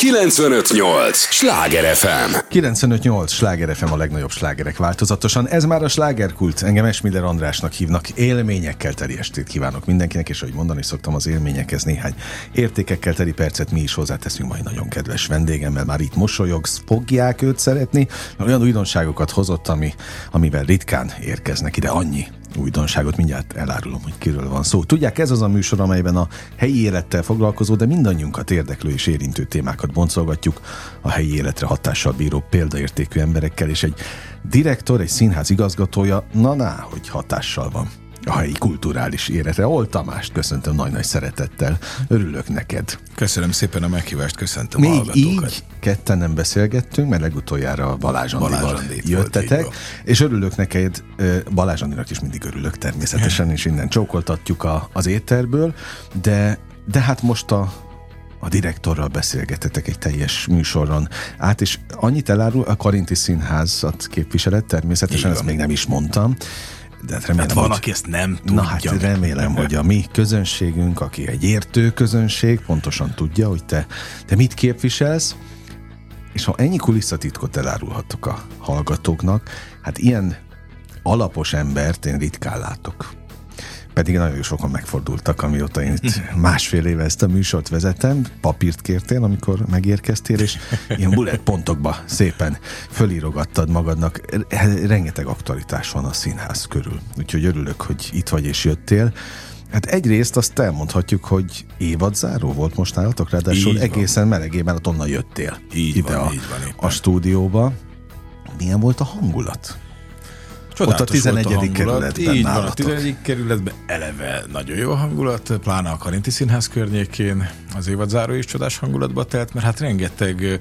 958! Sláger FM! 958! Sláger FM a legnagyobb slágerek változatosan. Ez már a slágerkult. Engem Esmiller Andrásnak hívnak. Élményekkel teli estét kívánok mindenkinek, és ahogy mondani szoktam, az élményekhez néhány értékekkel teli percet mi is hozzáteszünk majd nagyon kedves vendégemmel. Már itt mosolyogsz, fogják őt szeretni. Olyan újdonságokat hozott, ami, amivel ritkán érkeznek ide. Annyi újdonságot mindjárt elárulom, hogy kiről van szó. Tudják, ez az a műsor, amelyben a helyi élettel foglalkozó, de mindannyiunkat érdeklő és érintő témákat boncolgatjuk a helyi életre hatással bíró példaértékű emberekkel, és egy direktor, egy színház igazgatója, na-na, hogy hatással van a helyi kulturális életre. Ol Tamást köszöntöm nagy-nagy szeretettel. Örülök neked. Köszönöm szépen a meghívást, köszöntöm Még a így ketten nem beszélgettünk, mert legutoljára Balázs Andival Balázs jöttetek, volt, és örülök neked, Balázs Andinak is mindig örülök természetesen, és innen csókoltatjuk a, az éterből, de, de hát most a, a direktorral beszélgetetek egy teljes műsoron át, és annyit elárul, a Karinti Színházat képviselet, természetesen ezt még nem is mondtam, de hát remélem, Hát van, hogy... aki ezt nem tudja. Na hát remélem, hogy a mi közönségünk, aki egy értő közönség, pontosan tudja, hogy te, te mit képviselsz, és ha ennyi kulisszatitkot elárulhatok a hallgatóknak, hát ilyen alapos embert én ritkán látok. Pedig nagyon sokan megfordultak, amióta én itt másfél éve ezt a műsort vezetem. Papírt kértél, amikor megérkeztél, és ilyen bullet pontokba szépen fölírogattad magadnak. Rengeteg aktualitás van a színház körül. Úgyhogy örülök, hogy itt vagy és jöttél. Hát egyrészt azt elmondhatjuk, hogy évadzáró volt most nálatok, ráadásul Így van. egészen melegében, hát onnan jöttél Így ide van, a, így van éppen. a stúdióba. Milyen volt a hangulat? Csodálatos Ott a 11. volt hangulat. kerületben Így van, a nálatok. 11. kerületben eleve nagyon jó a hangulat, pláne a Karinti Színház környékén az évadzáró is csodás hangulatba telt, mert hát rengeteg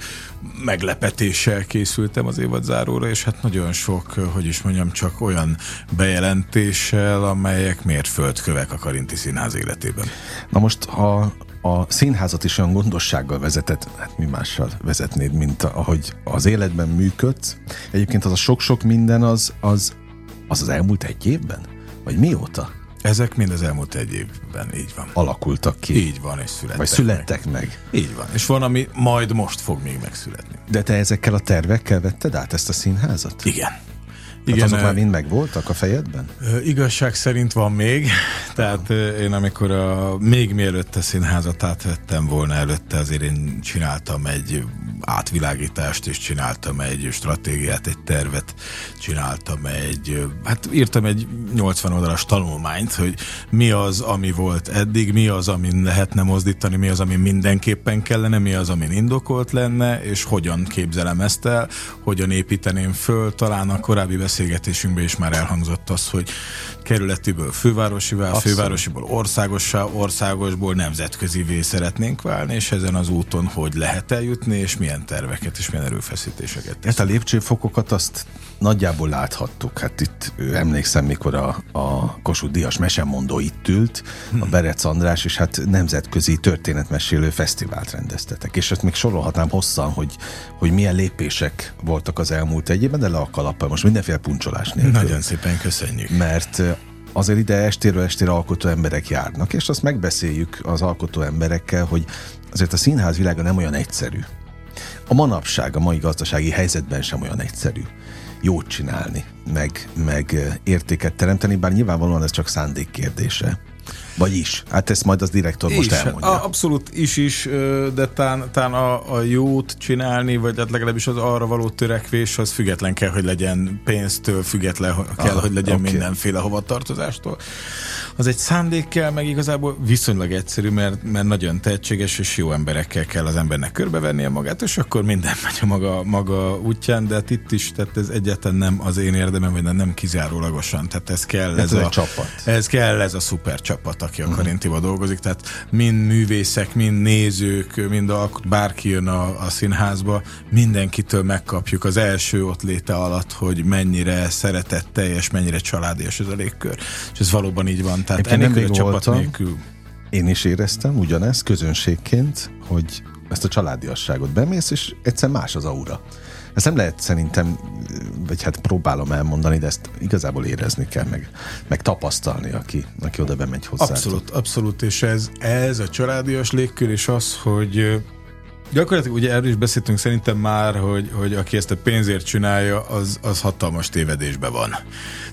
meglepetéssel készültem az évadzáróra, és hát nagyon sok, hogy is mondjam, csak olyan bejelentéssel, amelyek mérföldkövek a Karinti Színház életében. Na most, ha a színházat is olyan gondossággal vezetett, hát mi mással vezetnéd, mint ahogy az életben működsz. Egyébként az a sok-sok minden az az, az, az elmúlt egy évben? Vagy mióta Ezek mind az elmúlt egy évben így van. alakultak ki? Így van, és születtek. Vagy születtek meg. meg. Így van. És van, ami majd most fog még megszületni. De te ezekkel a tervekkel vetted át ezt a színházat? Igen. Igen, azok ö, már mind megvoltak a fejedben? Igazság szerint van még, tehát én amikor a, még mielőtt a színházat átvettem volna előtte, azért én csináltam egy átvilágítást, és csináltam egy stratégiát, egy tervet, csináltam egy, hát írtam egy 80 oldalas tanulmányt, hogy mi az, ami volt eddig, mi az, amin lehetne mozdítani, mi az, ami mindenképpen kellene, mi az, amin indokolt lenne, és hogyan képzelem ezt el, hogyan építeném föl, talán a korábbi beszélgetésünkben is már elhangzott az, hogy kerületiből fővárosivá, Abszolút. fővárosiból országossá, országosból nemzetközivé szeretnénk válni, és ezen az úton hogy lehet eljutni, és milyen terveket és milyen erőfeszítéseket Ezt a lépcsőfokokat azt nagyjából láthattuk. Hát itt emlékszem, mikor a, a Kossuth Díjas mesemondó itt ült, a Berec András, és hát nemzetközi történetmesélő fesztivált rendeztetek. És ezt még sorolhatnám hosszan, hogy, hogy milyen lépések voltak az elmúlt egy évben, de le a kalappal. Most mindenféle puncsolás nélkül. Nagyon szépen köszönjük. Mert azért ide estéről estére alkotó emberek járnak, és azt megbeszéljük az alkotó emberekkel, hogy azért a színház világa nem olyan egyszerű. A manapság, a mai gazdasági helyzetben sem olyan egyszerű jót csinálni, meg, meg értéket teremteni, bár nyilvánvalóan ez csak szándék kérdése. Vagy is. Hát ezt majd az direktor most is, hát elmondja. a, abszolút is is, de tán, tán a, a jót csinálni, vagy hát legalábbis az arra való törekvés, az független kell, hogy legyen pénztől, független kell, Ah, hogy legyen okay. mindenféle hovatartozástól. Az egy szándék kell, meg igazából viszonylag egyszerű, mert, mert nagyon tehetséges és jó emberekkel kell az embernek körbevennie magát, és akkor minden megy a maga, maga útján, de hát itt is, tehát ez egyáltalán nem az én érdemem, vagy nem, kizárólagosan, tehát ez kell Ez ez, egy a csapat. ez kell ez a szuper csapat, aki a Karintiba dolgozik, tehát mind művészek, mind nézők, mind alkot, bárki jön a, a színházba, mindenkitől megkapjuk az első ott léte alatt, hogy mennyire szeretetteljes, mennyire családias ez a légkör. És ez valóban így van. Tehát Egyébként enélkül a csapat voltam. nélkül Én is éreztem ugyanezt közönségként, hogy ezt a családiasságot bemész, és egyszer más az aura. Ezt nem lehet szerintem, vagy hát próbálom elmondani, de ezt igazából érezni kell, meg, meg tapasztalni, aki, aki oda bemegy hozzá. Abszolút, abszolút, és ez, ez a családias légkör, és az, hogy Gyakorlatilag ugye erről is beszéltünk szerintem már, hogy, hogy aki ezt a pénzért csinálja, az, az hatalmas tévedésben van.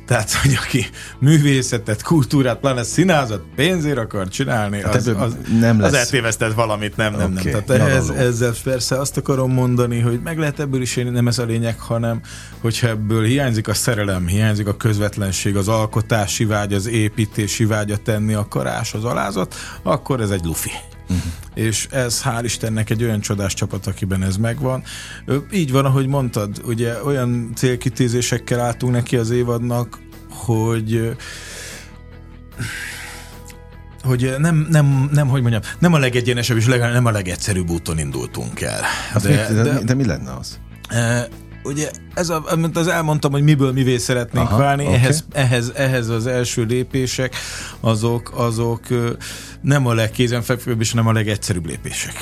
Tehát, hogy aki művészetet, kultúrát, pláne színázat pénzért akar csinálni, hát az, az, nem lesz. az eltévesztett valamit, nem, nem, okay. nem. Tehát ez, ezzel persze azt akarom mondani, hogy meg lehet ebből is élni, nem ez a lényeg, hanem hogyha ebből hiányzik a szerelem, hiányzik a közvetlenség, az alkotási vágy, az építési vágy, a tenni akarás, az alázat, akkor ez egy lufi. Uh-huh. És ez hál' Istennek egy olyan csodás csapat, akiben ez megvan. Így van, ahogy mondtad, ugye olyan célkitézésekkel álltunk neki az évadnak, hogy hogy nem, nem, nem, hogy mondjam, nem a legegyenesebb és legalább nem a legegyszerűbb úton indultunk el. De, de, de, de mi lenne az? Ugye ez a, amit az elmondtam, hogy miből mivé szeretnénk Aha, válni, okay. ehhez, ehhez, ehhez az első lépések, azok, azok nem a legkézenfekvőbb és nem a legegyszerűbb lépések.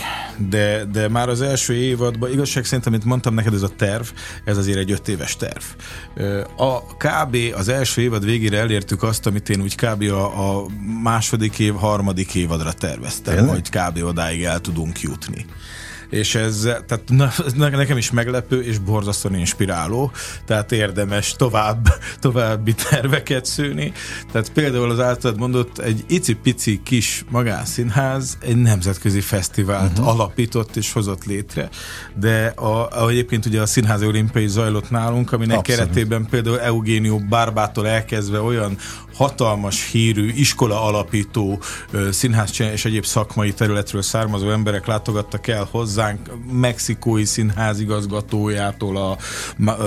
De, de már az első évadban, igazság szerint, amit mondtam neked, ez a terv, ez azért egy öt éves terv. A kb. az első évad végére elértük azt, amit én úgy kb. a, a második év, harmadik évadra terveztem, Tényleg? hogy kb. odáig el tudunk jutni és ez, tehát na, nekem is meglepő és borzasztóan inspiráló, tehát érdemes tovább, további terveket szőni. Tehát például az általad mondott egy icipici kis magánszínház egy nemzetközi fesztivált uh-huh. alapított és hozott létre, de a, a, egyébként ugye a Színház Olimpiai zajlott nálunk, aminek Abszolút. keretében például Eugenio Bárbától elkezdve olyan hatalmas hírű iskola alapító színház és egyéb szakmai területről származó emberek látogattak el hozzánk, mexikói színház igazgatójától, a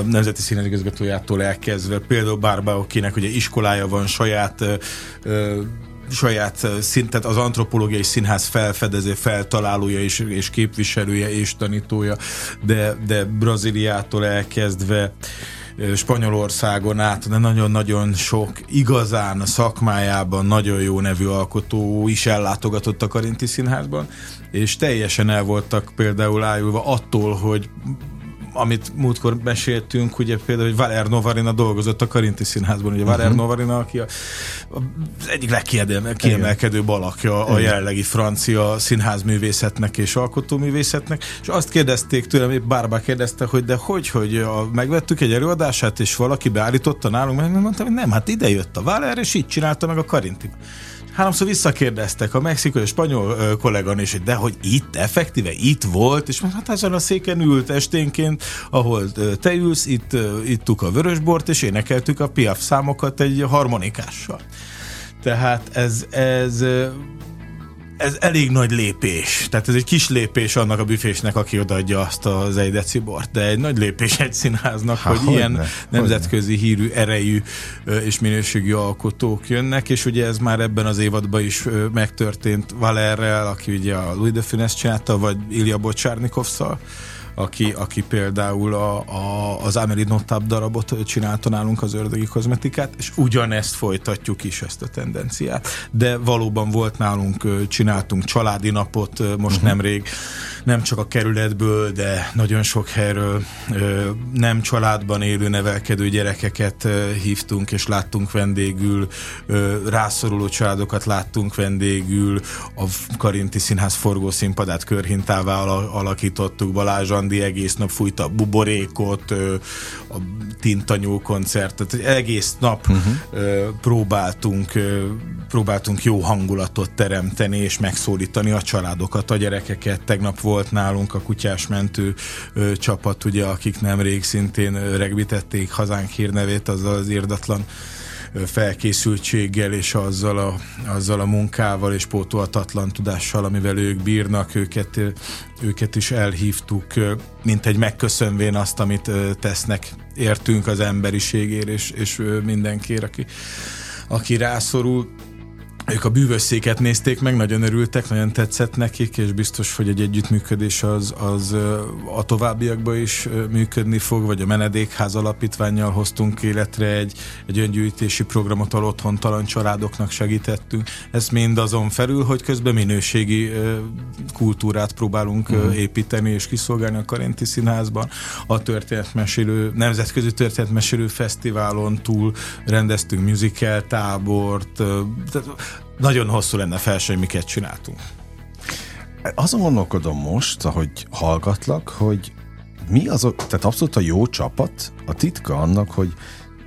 Nemzeti Színház igazgatójától elkezdve, például Bárbá, akinek ugye iskolája van, saját saját szintet, az antropológiai színház felfedező, feltalálója és, és képviselője és tanítója, de, de Brazíliától elkezdve Spanyolországon át, de nagyon-nagyon sok igazán a szakmájában nagyon jó nevű alkotó is ellátogatott a Karinti Színházban, és teljesen el voltak például ájulva attól, hogy amit múltkor meséltünk, ugye például, hogy Valer Novarina dolgozott a Karinti Színházban, ugye uh-huh. Valer Novarina, aki a, az egyik legkiemelkedőbb alakja a jelenlegi francia színházművészetnek és alkotóművészetnek, és azt kérdezték tőlem, épp Bárbá kérdezte, hogy de hogy, hogy a, megvettük egy előadását, és valaki beállította nálunk, meg mondtam, hogy nem, hát ide jött a Valer, és így csinálta meg a Karinti háromszor visszakérdeztek a mexikai spanyol kollégan is, hogy de hogy itt, effektíve itt volt, és hát ezen a széken ült esténként, ahol te ülsz, itt ittuk a vörösbort, és énekeltük a piaf számokat egy harmonikással. Tehát ez, ez ez elég nagy lépés. Tehát ez egy kis lépés annak a büfésnek, aki odaadja azt az egy decibort, de egy nagy lépés egy színháznak, Há, hogy, hogy ilyen ne, nemzetközi ne. hírű, erejű és minőségű alkotók jönnek, és ugye ez már ebben az évadban is megtörtént Valerrel, aki ugye a Louis de Funès csinálta, vagy Ilya Bocsárnikovszal aki, aki például a, a, az Amelie Notab darabot csinálta nálunk az ördögi kozmetikát, és ugyanezt folytatjuk is, ezt a tendenciát. De valóban volt nálunk, csináltunk családi napot most uh-huh. nemrég, nem csak a kerületből, de nagyon sok helyről nem családban élő nevelkedő gyerekeket hívtunk, és láttunk vendégül, rászoruló családokat láttunk vendégül, a Karinti Színház forgószínpadát körhintává alakítottuk, Balázs Andi egész nap fújta a buborékot, a Tintanyú koncertet, egész nap uh-huh. próbáltunk, próbáltunk jó hangulatot teremteni, és megszólítani a családokat, a gyerekeket. Tegnap volt nálunk a kutyás mentő csapat, ugye, akik nemrég szintén regbitették hazánk hírnevét, azzal az érdatlan felkészültséggel és azzal a, azzal a munkával és pótolhatatlan tudással, amivel ők bírnak, őket, őket is elhívtuk, mint egy megköszönvén azt, amit tesznek, értünk az emberiségért és, és mindenkiért, aki, aki rászorul ők a bűvösszéket nézték meg, nagyon örültek, nagyon tetszett nekik, és biztos, hogy egy együttműködés az, az a továbbiakban is működni fog, vagy a menedékház alapítványjal hoztunk életre egy, egy öngyűjtési programot, ahol otthontalan családoknak segítettünk. Ez mind azon felül, hogy közben minőségi kultúrát próbálunk uh-huh. építeni és kiszolgálni a Karinti Színházban. A történetmesélő, nemzetközi történetmesélő fesztiválon túl rendeztünk musical tábort, nagyon hosszú lenne fel, hogy miket csináltunk. Azon gondolkodom most, ahogy hallgatlak, hogy mi azok, tehát abszolút a jó csapat, a titka annak, hogy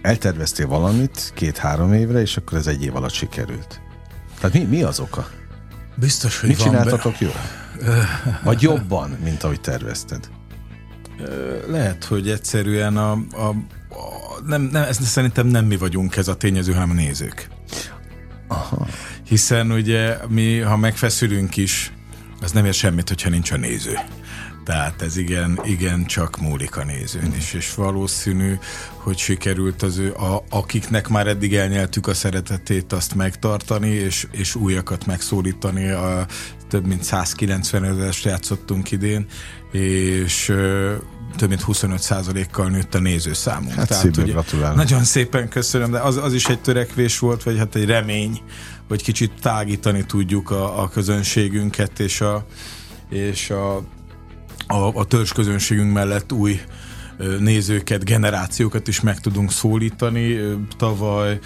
elterveztél valamit két-három évre, és akkor ez egy év alatt sikerült. Tehát mi, mi az oka? Biztos, hogy Mit van csináltatok be... jól? Vagy jobban, mint ahogy tervezted? Lehet, hogy egyszerűen a, a, a nem, nem, ezt szerintem nem mi vagyunk ez a tényező, hanem a nézők. Aha. Hiszen ugye mi, ha megfeszülünk is, az nem ér semmit, hogyha nincs a néző. Tehát ez igen, igen csak múlik a nézőn is, és valószínű, hogy sikerült az ő, a, akiknek már eddig elnyeltük a szeretetét, azt megtartani, és, és újakat megszólítani. A, több mint 190 ezerest játszottunk idén, és ö, több mint 25%-kal nőtt a nézőszámunk. Hát Tehát, ugye, Nagyon szépen köszönöm, de az, az is egy törekvés volt, vagy hát egy remény, hogy kicsit tágítani tudjuk a, a közönségünket, és a, és a a, a törzs közönségünk mellett új nézőket, generációkat is meg tudunk szólítani. Tavaly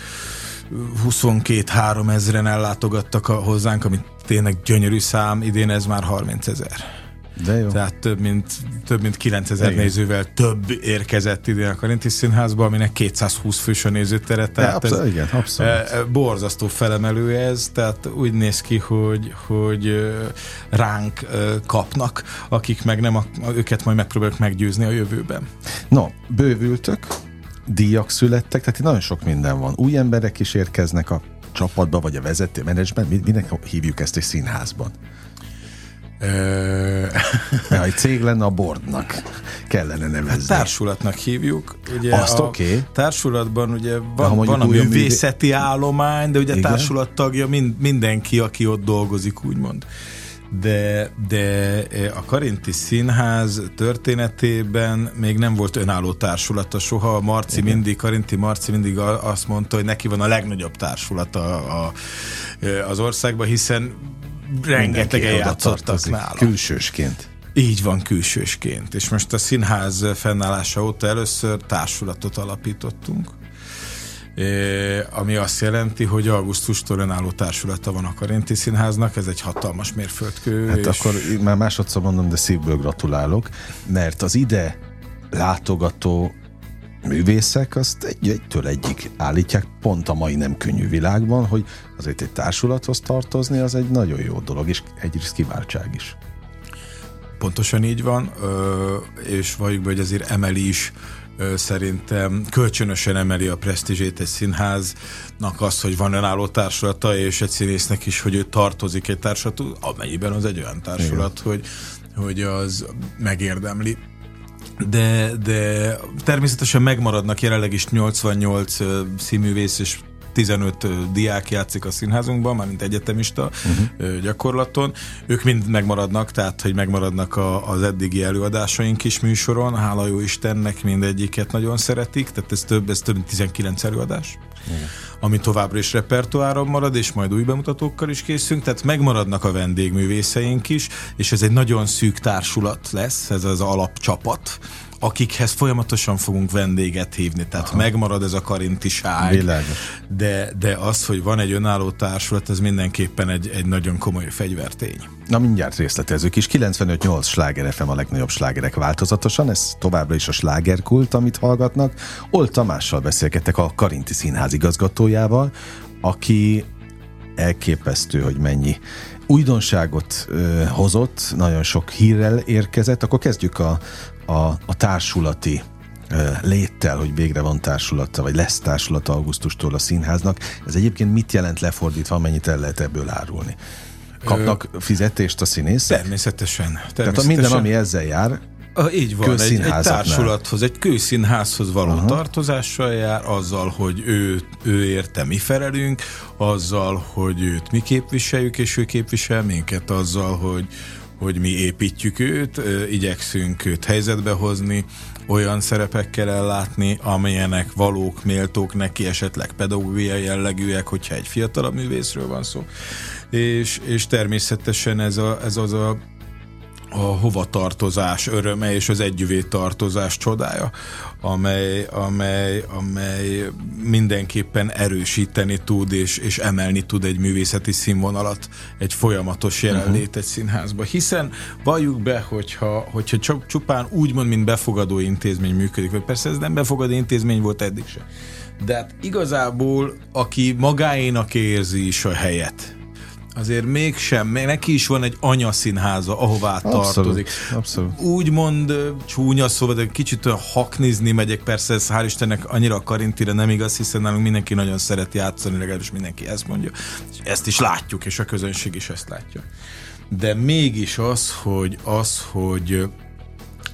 22-3 ezeren ellátogattak a, hozzánk, ami tényleg gyönyörű szám, idén ez már 30 ezer. De jó. Tehát több mint, több mint 9000 igen. nézővel több érkezett idén a Karinti Színházba, aminek 220 fős a nézőtere. Tehát abszolút, ez igen, abszolút. E, e, borzasztó felemelő ez, tehát úgy néz ki, hogy, hogy ránk kapnak, akik meg nem, a, őket majd megpróbáljuk meggyőzni a jövőben. No, bővültök, díjak születtek, tehát itt nagyon sok minden van. Új emberek is érkeznek a csapatba, vagy a vezető menedzsment, minek hívjuk ezt egy színházban? Ja, egy cég lenne a bordnak kellene nevezni. Hát társulatnak hívjuk. Ugye Azt oké. Okay. Társulatban ugye van, van a művészeti művé... állomány, de ugye Igen? társulat tagja mind, mindenki, aki ott dolgozik, úgymond de, de e, a Karinti Színház történetében még nem volt önálló társulata soha. Marci Igen. mindig, Karinti Marci mindig azt mondta, hogy neki van a legnagyobb társulata a, e, az országban, hiszen rengetegen játszottak nála. Külsősként. Így van, külsősként. És most a színház fennállása óta először társulatot alapítottunk, ami azt jelenti, hogy augusztustól önálló társulata van a Karinti Színháznak, ez egy hatalmas mérföldkő. Hát és... akkor már másodszor mondom, de szívből gratulálok, mert az ide látogató művészek azt egy, egytől egyik állítják, pont a mai nem könnyű világban, hogy azért egy társulathoz tartozni az egy nagyon jó dolog, és egy kiváltság is. Pontosan így van, és valljuk be, hogy azért emeli is szerintem kölcsönösen emeli a presztízsét egy színháznak az, hogy van önálló társulata, és egy színésznek is, hogy ő tartozik egy társulat, amennyiben az egy olyan társulat, hogy, hogy az megérdemli de, de természetesen megmaradnak jelenleg is 88 színművész és 15 diák játszik a színházunkban, mármint egyetemista uh-huh. gyakorlaton. Ők mind megmaradnak, tehát hogy megmaradnak a, az eddigi előadásaink is műsoron. Hála jó Istennek mindegyiket nagyon szeretik, tehát ez több, ez több mint 19 előadás. Igen. ami továbbra is repertoáron marad, és majd új bemutatókkal is készülünk, tehát megmaradnak a vendégművészeink is, és ez egy nagyon szűk társulat lesz, ez az alapcsapat, akikhez folyamatosan fogunk vendéget hívni, tehát Aha. megmarad ez a karintiság. De, de az, hogy van egy önálló társulat, ez mindenképpen egy, egy nagyon komoly fegyvertény. Na mindjárt részletezők is. 95-8 sláger FM a legnagyobb slágerek változatosan, ez továbbra is a slágerkult, amit hallgatnak. Ol Tamással beszélgettek a Karinti Színház igazgatójával, aki elképesztő, hogy mennyi újdonságot ö, hozott, nagyon sok hírrel érkezett, akkor kezdjük a, a, a társulati ö, léttel, hogy végre van társulata, vagy lesz társulata augusztustól a színháznak. Ez egyébként mit jelent lefordítva, mennyit el lehet ebből árulni? Kapnak fizetést a színészek? Természetesen. természetesen. Tehát minden, ami ezzel jár, a, így van, egy, egy társulathoz, egy kőszínházhoz való Aha. tartozással jár, azzal, hogy ő, ő érte mi felelünk, azzal, hogy őt mi képviseljük, és ő képvisel minket, azzal, hogy, hogy mi építjük őt, igyekszünk őt helyzetbe hozni, olyan szerepekkel ellátni, amilyenek valók, méltók neki, esetleg pedagógiai jellegűek, hogyha egy fiatalabb művészről van szó. És, és természetesen ez, a, ez az a a hovatartozás öröme és az együvé tartozás csodája, amely, amely, amely mindenképpen erősíteni tud és, és emelni tud egy művészeti színvonalat, egy folyamatos jelenlét uh-huh. egy színházba. Hiszen valljuk be, hogyha, hogyha csak csupán úgymond, mint befogadó intézmény működik, vagy persze ez nem befogadó intézmény volt eddig se. De hát igazából, aki magáénak érzi is a helyet, azért mégsem, neki is van egy anyaszínháza, ahová abszolút, tartozik. Abszolút. Úgymond csúnya szóval, de kicsit olyan haknizni megyek, persze ez hál' Istennek annyira a karintire nem igaz, hiszen nálunk mindenki nagyon szeret játszani, legalábbis mindenki ezt mondja. Ezt is látjuk, és a közönség is ezt látja. De mégis az, hogy az, hogy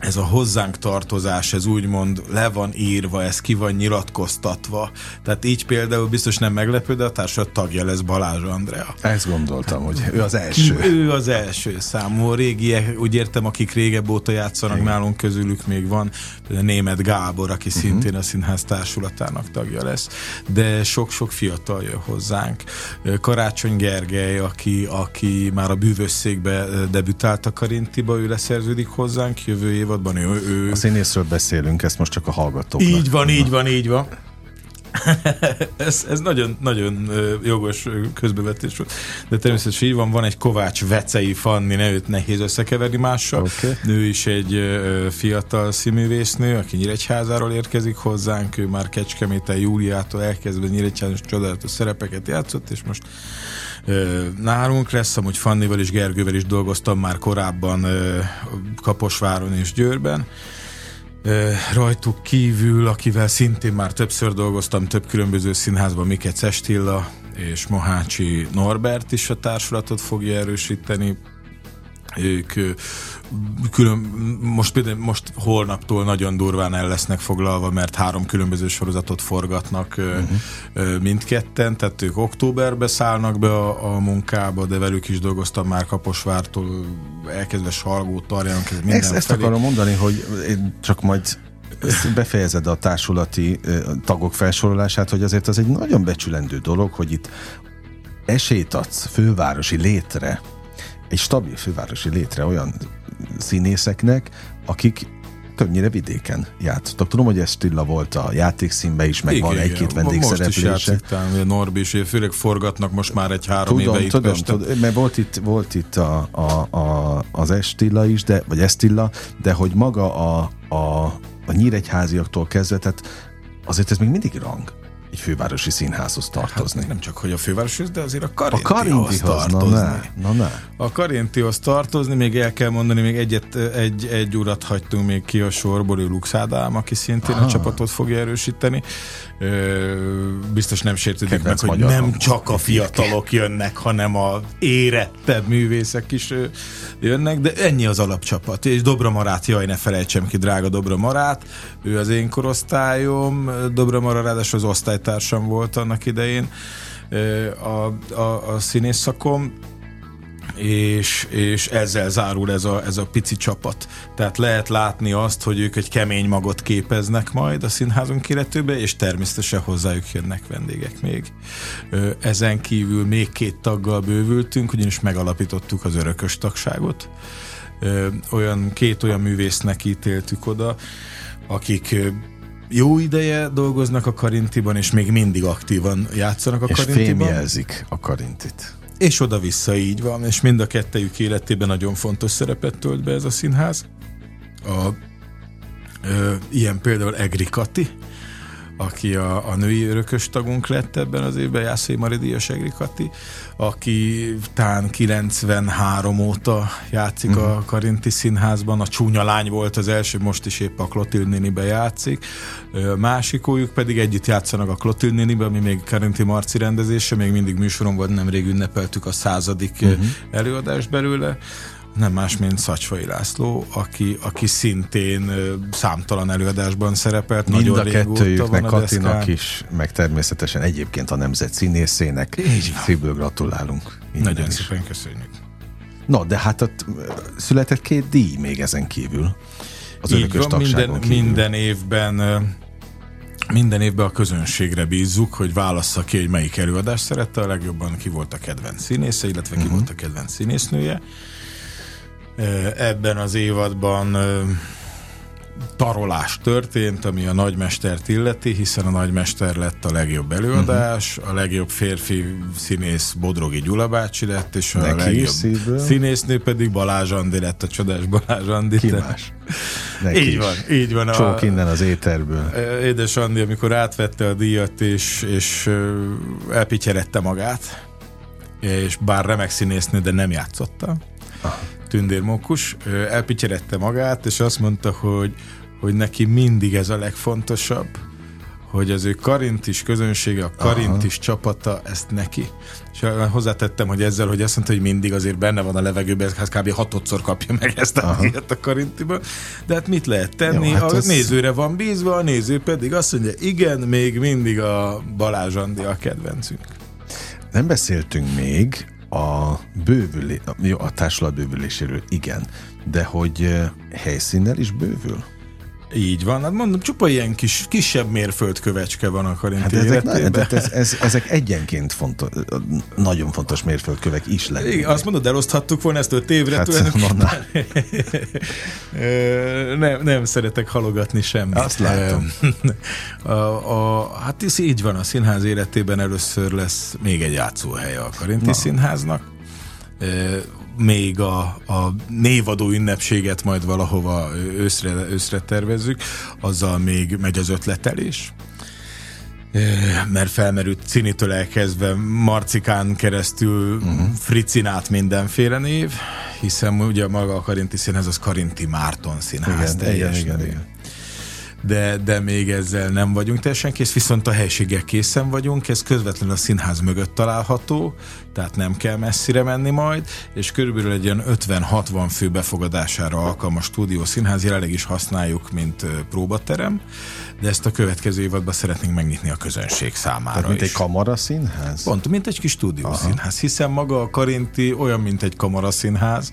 ez a hozzánk tartozás, ez úgymond le van írva, ez ki van nyilatkoztatva. Tehát így például biztos nem meglepő, de a társadalom tagja lesz Balázs Andrea. Ezt gondoltam, hogy ő az első. Ki, ő az első számú. A régiek, úgy értem, akik régebb óta játszanak Igen. nálunk, közülük még van a német Gábor, aki uh-huh. szintén a színház társulatának tagja lesz. De sok-sok fiatal jön hozzánk. Karácsony Gergely, aki, aki már a bűvösszékbe debütált a Karintiba, ő leszerződik hozzánk jövő év évadban ő, ő... A színészről beszélünk, ezt most csak a hallgatóknak. Így van, így van, így van. ez, ez nagyon, nagyon jogos közbevetés volt. De természetesen így van, van egy Kovács Vecei Fanni, ne őt nehéz összekeverni mással. Okay. Nő is egy fiatal színművésznő, aki Nyíregyházáról érkezik hozzánk, ő már Kecskeméten Júliától elkezdve Nyíregyházas csodálatos szerepeket játszott, és most nálunk lesz, amúgy Fannival és Gergővel is dolgoztam már korábban Kaposváron és Győrben. Rajtuk kívül, akivel szintén már többször dolgoztam, több különböző színházban, Miket Cestilla és Mohácsi Norbert is a társulatot fogja erősíteni. Ők külön, most például most holnaptól nagyon durván el lesznek foglalva, mert három különböző sorozatot forgatnak uh-huh. mindketten, tehát ők októberbe szállnak be a, a munkába, de velük is dolgoztam már Kaposvártól elkezdve Salgó, Tarján, minden Ezt, ezt akarom mondani, hogy én csak majd befejezed a társulati tagok felsorolását, hogy azért az egy nagyon becsülendő dolog, hogy itt esélyt adsz fővárosi létre, egy stabil fővárosi létre olyan színészeknek, akik többnyire vidéken játszottak. Tudom, hogy ez Stilla volt a játékszínbe is, meg igen, van egy-két vendégszereplése. Most is játszik, a Norbi is, főleg forgatnak most már egy három tudom, éve itt tudom, tudom, mert volt itt, volt itt a, a, a, az Estilla is, de, vagy Estilla, de hogy maga a, a, a nyíregyháziaktól kezdve, tehát azért ez még mindig rang egy fővárosi színházhoz tartozni. Hát nem csak, hogy a fővároshoz, de azért a Karintihoz, a Karintihoz tartozni. Na, ne, na, ne. A Karintihoz tartozni, még el kell mondani, még egyet, egy, egy urat hagytunk még ki a sorból, ő Lux Ádám, aki szintén Aha. a csapatot fogja erősíteni. Biztos nem sértődik Kedvenc meg, hogy nem csak a fiatalok jönnek, hanem a érettebb művészek is jönnek, de ennyi az alapcsapat. És Dobra Marát, jaj, ne felejtsem ki, drága Dobra Marát, ő az én korosztályom, Dobra Mara ráadásul az osztálytársam volt annak idején a, a, a színész szakom, és, és ezzel zárul ez a, ez a pici csapat. Tehát lehet látni azt, hogy ők egy kemény magot képeznek majd a színházunk életőbe, és természetesen hozzájuk jönnek vendégek még. Ezen kívül még két taggal bővültünk, ugyanis megalapítottuk az örökös tagságot. Olyan, két olyan művésznek ítéltük oda, akik jó ideje dolgoznak a Karintiban, és még mindig aktívan játszanak a és Karintiban. És fémjelzik a Karintit. És oda-vissza így van, és mind a kettejük életében nagyon fontos szerepet tölt be ez a színház. A, ö, ilyen például Egri Kati, aki a, a női örökös tagunk lett ebben az évben, Jászai Maridias Egrikati, aki tán 93 óta játszik uh-huh. a mhm. Karinti Színházban, a Csúnya Lány volt az első, most is épp a Klotil nénibe játszik, másikójuk pedig együtt játszanak a Klotil nénibe, ami még Karinti Marci rendezése, még mindig műsoron volt, nemrég ünnepeltük a századik uh-huh. előadást belőle, nem más, mint Szacsvai László, aki, aki szintén számtalan előadásban szerepelt. Mind nagyon a kettőjüknek, Katinak is, meg természetesen egyébként a nemzet színészének. Szívből gratulálunk. Nagyon is. szépen köszönjük. Na, de hát ott született két díj még ezen kívül. Az Így van, minden, kívül. minden évben minden évben a közönségre bízzuk, hogy válassza ki, hogy melyik előadást szerette a legjobban, ki volt a kedvenc színésze, illetve ki uh-huh. volt a kedvenc színésznője Ebben az évadban tarolás történt, ami a nagymestert illeti, hiszen a nagymester lett a legjobb előadás, uh-huh. a legjobb férfi színész Bodrogi Gyula bácsi lett, és a Neki legjobb színésznő pedig Balázs Andi lett, a csodás Balázs Andi. Ki más? Neki így van, így van. Csók innen az éterből. Édes Andi, amikor átvette a díjat, és, és elpityerette magát, és bár remek színésznő, de nem játszotta. Aha. Tündér Mókus, elpityerette magát, és azt mondta, hogy, hogy neki mindig ez a legfontosabb, hogy az ő karintis közönsége, a karintis Aha. csapata ezt neki. És hozzátettem, hogy ezzel, hogy azt mondta, hogy mindig azért benne van a levegőben, ez kb. hatodszor kapja meg ezt a díjat a karintiba. De hát mit lehet tenni? Jó, hát a ez... nézőre van bízva, a néző pedig azt mondja, igen, még mindig a Balázs Andi a kedvencünk. Nem beszéltünk még a bővülé, a társulat bővüléséről, igen, de hogy helyszínnel is bővül? Így van, hát mondom, csupa ilyen kis, kisebb mérföldkövecske van a karinti hát ezek, na, de ez, ez, ezek egyenként fontos, nagyon fontos mérföldkövek is lennének. Igen, azt mondod, eloszthattuk volna ezt öt évre. Hát, nem, nem szeretek halogatni semmit. Azt látom. a, a, hát ez így van, a színház életében először lesz még egy játszóhely a Karinti Na. Színháznak még a, a névadó ünnepséget majd valahova őszre, őszre tervezzük, azzal még megy az ötletelés. Mert felmerült Cinitől elkezdve Marcikán keresztül uh-huh. Fricinát mindenféle név, hiszen ugye maga a Karinti Színház az Karinti Márton Színház igen, igen, igen, igen de, de még ezzel nem vagyunk teljesen kész, viszont a helységek készen vagyunk, ez közvetlenül a színház mögött található, tehát nem kell messzire menni majd, és körülbelül egy ilyen 50-60 fő befogadására alkalmas stúdió színház jelenleg is használjuk, mint próbaterem, de ezt a következő évadban szeretnénk megnyitni a közönség számára Tehát mint is. egy kamaraszínház? Pont, mint egy kis stúdiószínház, hiszen maga a Karinti olyan, mint egy kamaraszínház,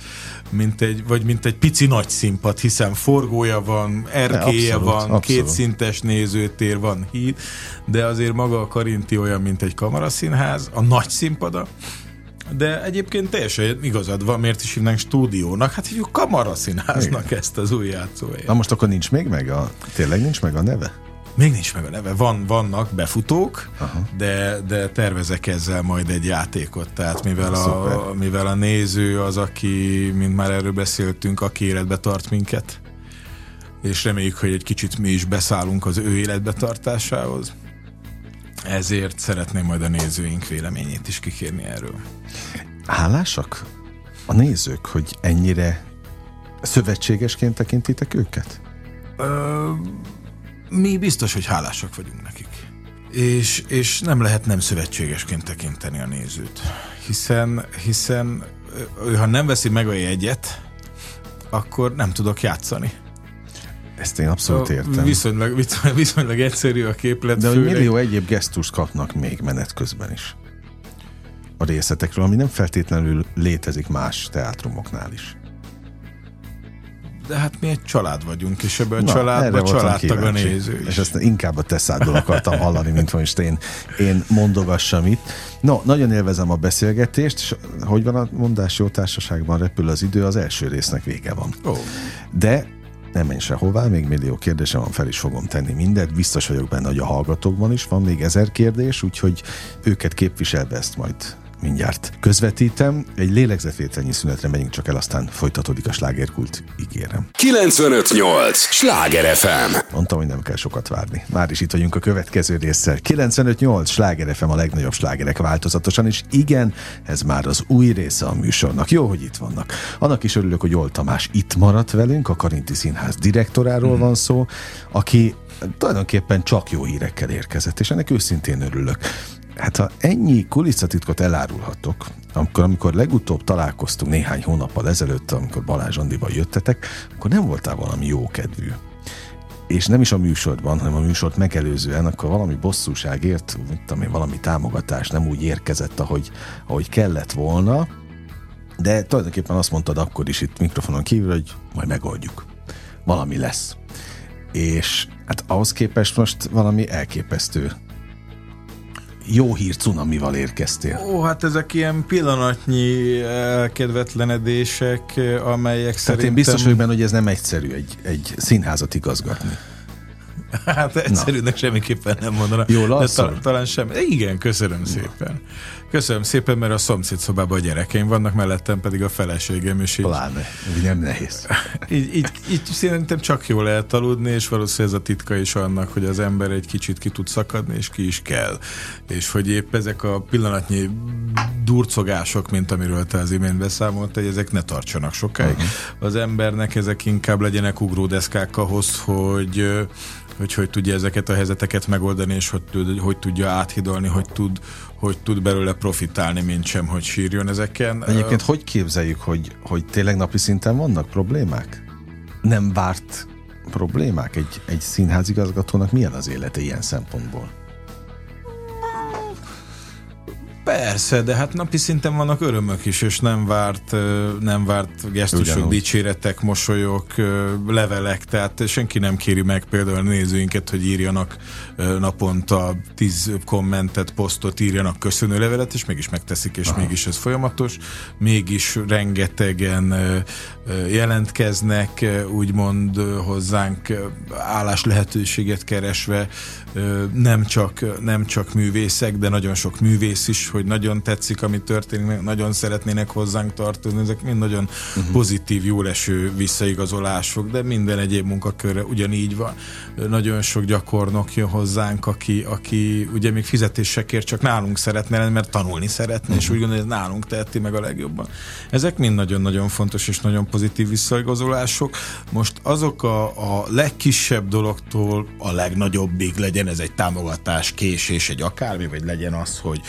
mint egy, vagy mint egy pici nagy színpad, hiszen forgója van, erkéje abszolút, van, abszolút. kétszintes nézőtér van, híd, de azért maga a Karinti olyan, mint egy kamaraszínház, a nagy színpada, de egyébként teljesen igazad van, miért is hívnánk stúdiónak? Hát hívjuk kamaraszínháznak Igen. ezt az új játszóhelyet. Na most akkor nincs még meg a, tényleg nincs meg a neve? Még nincs meg a neve. Van, vannak befutók, de, de tervezek ezzel majd egy játékot. Tehát mivel a, mivel a néző az, aki, mint már erről beszéltünk, aki életbe tart minket, és reméljük, hogy egy kicsit mi is beszállunk az ő életbe tartásához. Ezért szeretném majd a nézőink véleményét is kikérni erről. Hálásak a nézők, hogy ennyire szövetségesként tekintitek őket? Ö, mi biztos, hogy hálásak vagyunk nekik. És, és nem lehet nem szövetségesként tekinteni a nézőt. Hiszen, hiszen ha nem veszi meg a jegyet, akkor nem tudok játszani. Ezt én abszolút értem. Viszonylag, viszonylag, viszonylag egyszerű a képlet. De hogy millió egyéb gesztust kapnak még menet közben is. A részletekről, ami nem feltétlenül létezik más teátrumoknál is de hát mi egy család vagyunk, és ebben a Na, családban családtag a néző is. És ezt inkább a te szádból akartam hallani, mint hogy most én, én mondogassam itt. No, nagyon élvezem a beszélgetést, és hogy van a mondás jó társaságban repül az idő, az első résznek vége van. Oh. De nem menj sehová, még millió kérdésem van, fel is fogom tenni mindet. Biztos vagyok benne, hogy a hallgatókban is van még ezer kérdés, úgyhogy őket képviselve ezt majd mindjárt közvetítem. Egy lélegzetvételnyi szünetre megyünk csak el, aztán folytatódik a slágerkult, ígérem. 958! Sláger FM! Mondtam, hogy nem kell sokat várni. Már is itt vagyunk a következő résszel. 958! Sláger FM a legnagyobb slágerek változatosan, és igen, ez már az új része a műsornak. Jó, hogy itt vannak. Annak is örülök, hogy Jól Tamás itt maradt velünk, a Karinti Színház direktoráról mm. van szó, aki tulajdonképpen csak jó hírekkel érkezett, és ennek őszintén örülök. Hát ha ennyi kulisszatitkot elárulhatok, amikor, amikor legutóbb találkoztunk néhány hónappal ezelőtt, amikor Balázs Andival jöttetek, akkor nem voltál valami jó kedvű. És nem is a műsorban, hanem a műsort megelőzően, akkor valami bosszúságért, mit tudom én, valami támogatás nem úgy érkezett, ahogy, ahogy kellett volna, de tulajdonképpen azt mondtad akkor is itt mikrofonon kívül, hogy majd megoldjuk. Valami lesz. És hát ahhoz képest most valami elképesztő jó hír cunamival érkeztél? Ó, hát ezek ilyen pillanatnyi kedvetlenedések, amelyek Tehát szerintem... én biztos vagyok benne, hogy ez nem egyszerű egy, egy színházat igazgatni. Hát egyszerűnek Na. semmiképpen nem mondaná. Jól De ta, talán sem. Igen, köszönöm szépen. Köszönöm szépen, mert a szomszéd szobában a gyerekeim vannak, mellettem pedig a feleségem is. Pláne, nem nehéz. így, így, így szerintem csak jól lehet aludni, és valószínűleg ez a titka is annak, hogy az ember egy kicsit ki tud szakadni, és ki is kell. És hogy épp ezek a pillanatnyi durcogások, mint amiről te az imént beszámolt, hogy ezek ne tartsanak sokáig. Uh-huh. Az embernek ezek inkább legyenek ugródeszkák ahhoz, hogy hogy hogy tudja ezeket a helyzeteket megoldani, és hogy, hogy tudja áthidolni, hogy tud, hogy tud belőle profitálni, mint sem, hogy sírjon ezeken. Egyébként hogy képzeljük, hogy, hogy tényleg napi szinten vannak problémák? Nem várt problémák? Egy, egy színházigazgatónak milyen az élete ilyen szempontból? Persze, de hát napi szinten vannak örömök is, és nem várt, nem várt gesztusok, Ugyanúgy. dicséretek, mosolyok, levelek, tehát senki nem kéri meg például a nézőinket, hogy írjanak naponta tíz kommentet, posztot, írjanak köszönő levelet, és mégis megteszik, és Aha. mégis ez folyamatos. Mégis rengetegen jelentkeznek, úgymond hozzánk állás lehetőséget keresve, nem csak, nem csak művészek, de nagyon sok művész is, hogy nagyon tetszik, ami történik, nagyon szeretnének hozzánk tartozni, ezek mind nagyon uh-huh. pozitív, jóleső visszaigazolások, de minden egyéb munkakörre ugyanígy van. Nagyon sok gyakornok jön hozzánk, aki, aki ugye még fizetésekért csak nálunk szeretne lenni, mert tanulni szeretne, uh-huh. és mhm. úgy gondolja, hogy nálunk teheti meg a legjobban. Ezek mind nagyon-nagyon fontos és nagyon pozitív visszaigazolások. Most azok a, a legkisebb dologtól a legnagyobbig legyen ez egy támogatás, késés, egy akármi, vagy legyen az, hogy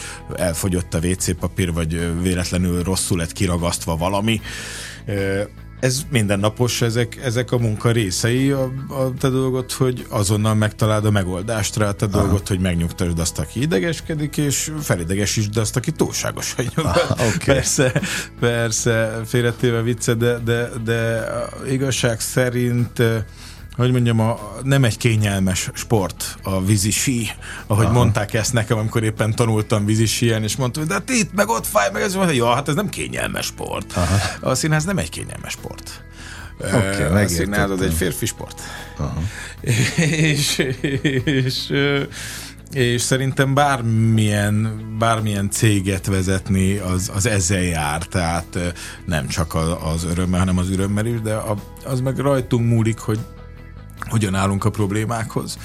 elfogyott a WC papír, vagy véletlenül rosszul lett kiragasztva valami ez mindennapos, ezek, ezek a munka részei, a, a te dolgot, hogy azonnal megtaláld a megoldást rá, a te Aha. dolgot, hogy megnyugtasd azt, aki idegeskedik, és felidegesítsd azt, aki túlságosan nyugodt. Okay. Persze, persze, félretéve vicce, de, de, de igazság szerint hogy mondjam, a, nem egy kényelmes sport a vízisi, ahogy Aha. mondták ezt nekem, amikor éppen tanultam vízisien, és mondtam, de hát itt, meg ott fáj, meg ez, mondta, ja, hát ez nem kényelmes sport. Aha. A színház nem egy kényelmes sport. Okay, a színház az egy férfi sport. Aha. és, és, és szerintem bármilyen, bármilyen céget vezetni, az, az ezzel jár, tehát nem csak az örömmel, hanem az örömmel is, de az meg rajtunk múlik, hogy hogyan állunk a problémákhoz.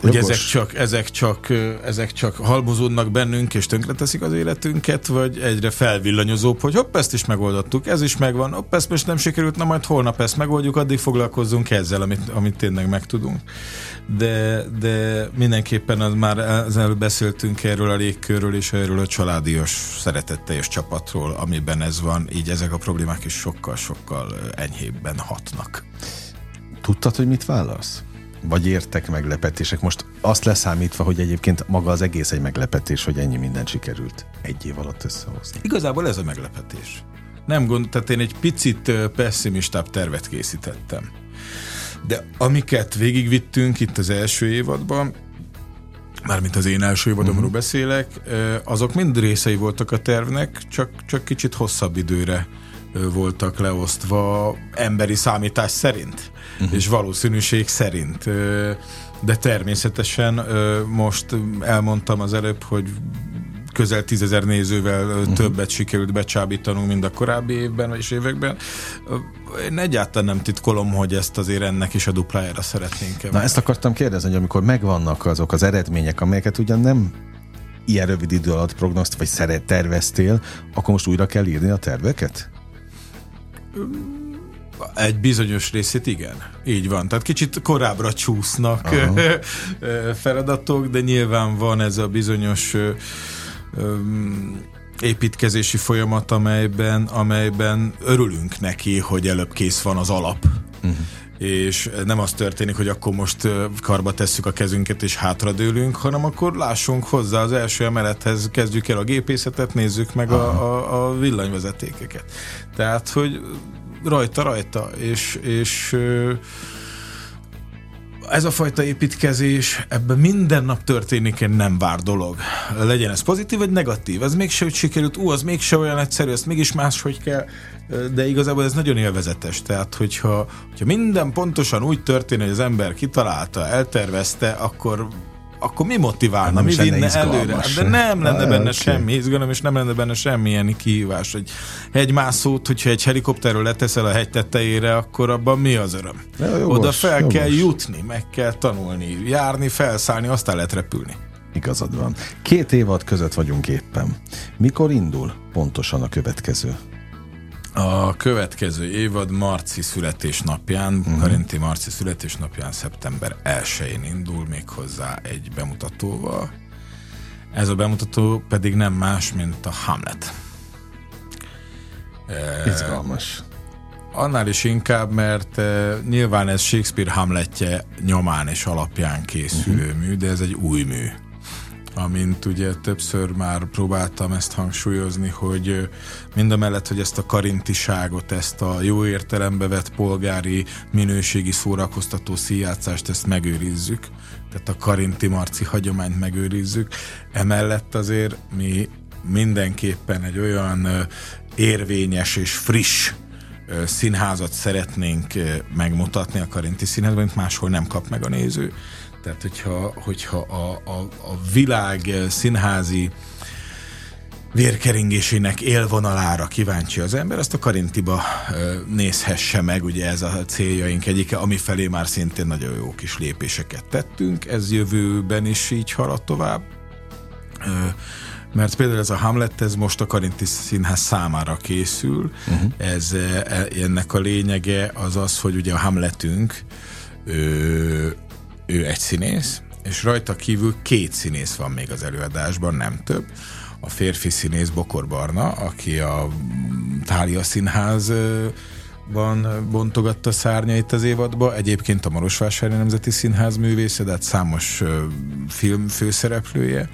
Hogy ezek csak, ezek, csak, ezek csak halmozódnak bennünk, és tönkreteszik az életünket, vagy egyre felvillanyozóbb, hogy hopp, ezt is megoldottuk, ez is megvan, hopp, ezt most nem sikerült, na majd holnap ezt megoldjuk, addig foglalkozzunk ezzel, amit, amit tényleg megtudunk. De, de mindenképpen az már az előbb beszéltünk erről a légkörről, és erről a családias, szeretetteljes csapatról, amiben ez van, így ezek a problémák is sokkal-sokkal enyhébben hatnak. Tudtad, hogy mit válasz? Vagy értek meglepetések? Most azt leszámítva, hogy egyébként maga az egész egy meglepetés, hogy ennyi minden sikerült egy év alatt összehozni. Igazából ez a meglepetés. Nem gond, tehát én egy picit pessimistább tervet készítettem. De amiket végigvittünk itt az első évadban, mármint az én első évadamról uh-huh. beszélek, azok mind részei voltak a tervnek, csak, csak kicsit hosszabb időre voltak leosztva emberi számítás szerint, uh-huh. és valószínűség szerint. De természetesen most elmondtam az előbb, hogy közel tízezer nézővel uh-huh. többet sikerült becsábítanunk, mint a korábbi évben és években. Én egyáltalán nem titkolom, hogy ezt azért ennek is a duplájára szeretnénk. Na ezt akartam kérdezni, hogy amikor megvannak azok az eredmények, amelyeket ugyan nem ilyen rövid idő alatt prognoszt, vagy szeret terveztél, akkor most újra kell írni a terveket? Egy bizonyos részét igen. Így van. Tehát kicsit korábbra csúsznak feladatok, de nyilván van ez a bizonyos építkezési folyamat, amelyben, amelyben örülünk neki, hogy előbb kész van az alap. Uh-huh és nem az történik, hogy akkor most karba tesszük a kezünket és hátradőlünk, hanem akkor lássunk hozzá az első emelethez, kezdjük el a gépészetet, nézzük meg a, a, a villanyvezetékeket. Tehát, hogy rajta, rajta, és, és ez a fajta építkezés, ebben minden nap történik egy nem vár dolog. Legyen ez pozitív vagy negatív. Ez mégse úgy sikerült, ú, az mégse olyan egyszerű, ezt mégis máshogy kell, de igazából ez nagyon élvezetes. Tehát, hogyha, hogyha minden pontosan úgy történik, hogy az ember kitalálta, eltervezte, akkor akkor mi motiválna, mi vinne előre? De nem lenne ah, benne okay. semmi izgalom, és nem lenne benne semmilyen kihívás. Hogy hegymászót, hogyha egy helikopterről leteszel a hegy tetejére, akkor abban mi az öröm? Ja, jogos, Oda fel jogos. kell jutni, meg kell tanulni, járni, felszállni, aztán lehet repülni. Igazad van. Két évad között vagyunk éppen. Mikor indul pontosan a következő? A következő évad marci születésnapján, uh-huh. Karinti marci születésnapján, szeptember 1-én indul még hozzá egy bemutatóval. Ez a bemutató pedig nem más, mint a Hamlet. Izgalmas. Annál is inkább, mert uh, nyilván ez Shakespeare Hamletje nyomán és alapján készülő uh-huh. mű, de ez egy új mű amint ugye többször már próbáltam ezt hangsúlyozni, hogy mind a mellett, hogy ezt a karintiságot, ezt a jó értelembe vett polgári minőségi szórakoztató színjátszást, ezt megőrizzük, tehát a karinti marci hagyományt megőrizzük. Emellett azért mi mindenképpen egy olyan érvényes és friss színházat szeretnénk megmutatni a Karinti Színházban, mint máshol nem kap meg a néző. Tehát, hogyha, hogyha a, a, a világ színházi vérkeringésének élvonalára kíváncsi az ember, azt a Karintiba nézhesse meg, ugye ez a céljaink egyike, ami felé már szintén nagyon jó kis lépéseket tettünk, ez jövőben is így halad tovább. Mert például ez a Hamlet, ez most a Karinti Színház számára készül. Uh-huh. Ez, e, ennek a lényege az az, hogy ugye a Hamletünk ő egy színész, és rajta kívül két színész van még az előadásban, nem több. A férfi színész Bokor Barna, aki a Tália Színház van bontogatta szárnyait az évadba. Egyébként a Marosvásárhely Nemzeti Színház művésze, de hát számos film főszereplője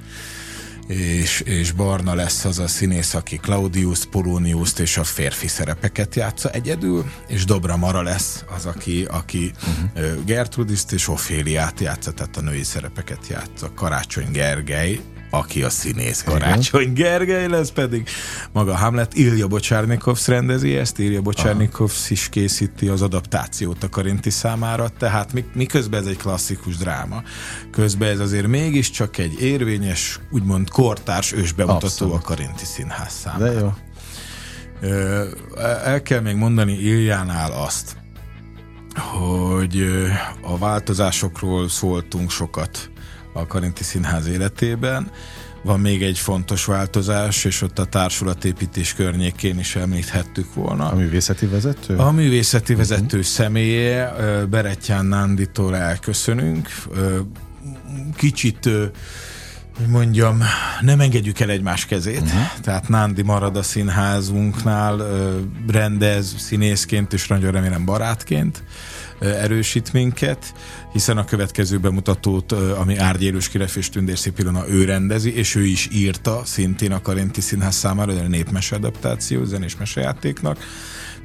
és, és Barna lesz az a színész, aki Claudius, Polonius és a férfi szerepeket játsza egyedül, és Dobra Mara lesz az, aki, aki uh-huh. Gertrudiszt és Oféliát játsza, tehát a női szerepeket játsza. Karácsony Gergely aki a színész Karácsony Igen. Gergely lesz pedig maga Hamlet. Ilja Bocsárnikovsz rendezi ezt, Ilja Bocsárnikovsz is készíti az adaptációt a Karinti számára, tehát miközben ez egy klasszikus dráma, közben ez azért mégiscsak egy érvényes, úgymond kortárs ősbemutató Abszolút. a Karinti Színház számára. De jó. El kell még mondani Iljánál azt, hogy a változásokról szóltunk sokat a Karinti Színház életében. Van még egy fontos változás, és ott a társulatépítés környékén is említhettük volna. A művészeti vezető? A művészeti vezető uh-huh. személye, Berettyán Nánditól elköszönünk. Kicsit hogy mondjam, nem engedjük el egymás kezét. Uh-huh. Tehát Nándi marad a színházunknál, rendez színészként, és nagyon remélem barátként erősít minket, hiszen a következő bemutatót, ami Árgyélős Kiref és Tündér Szépilona ő rendezi, és ő is írta szintén a Karinti Színház számára, a népmese adaptáció, zenés mesejátéknak.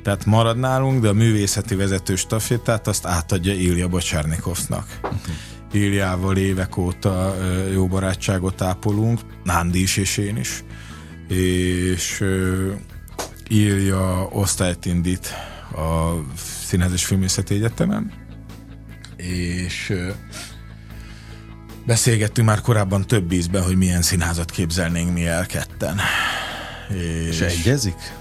Tehát marad nálunk, de a művészeti vezető stafétát azt átadja Ilja Bocsárnikovsznak. Uh-huh. Iljával évek óta jó barátságot ápolunk, Nándi is és én is. És Ilja osztályt indít a Színház és Filmészeti Egyetemen, és beszélgettünk már korábban több ízben, hogy milyen színházat képzelnénk mi el ketten. És, és egyezik?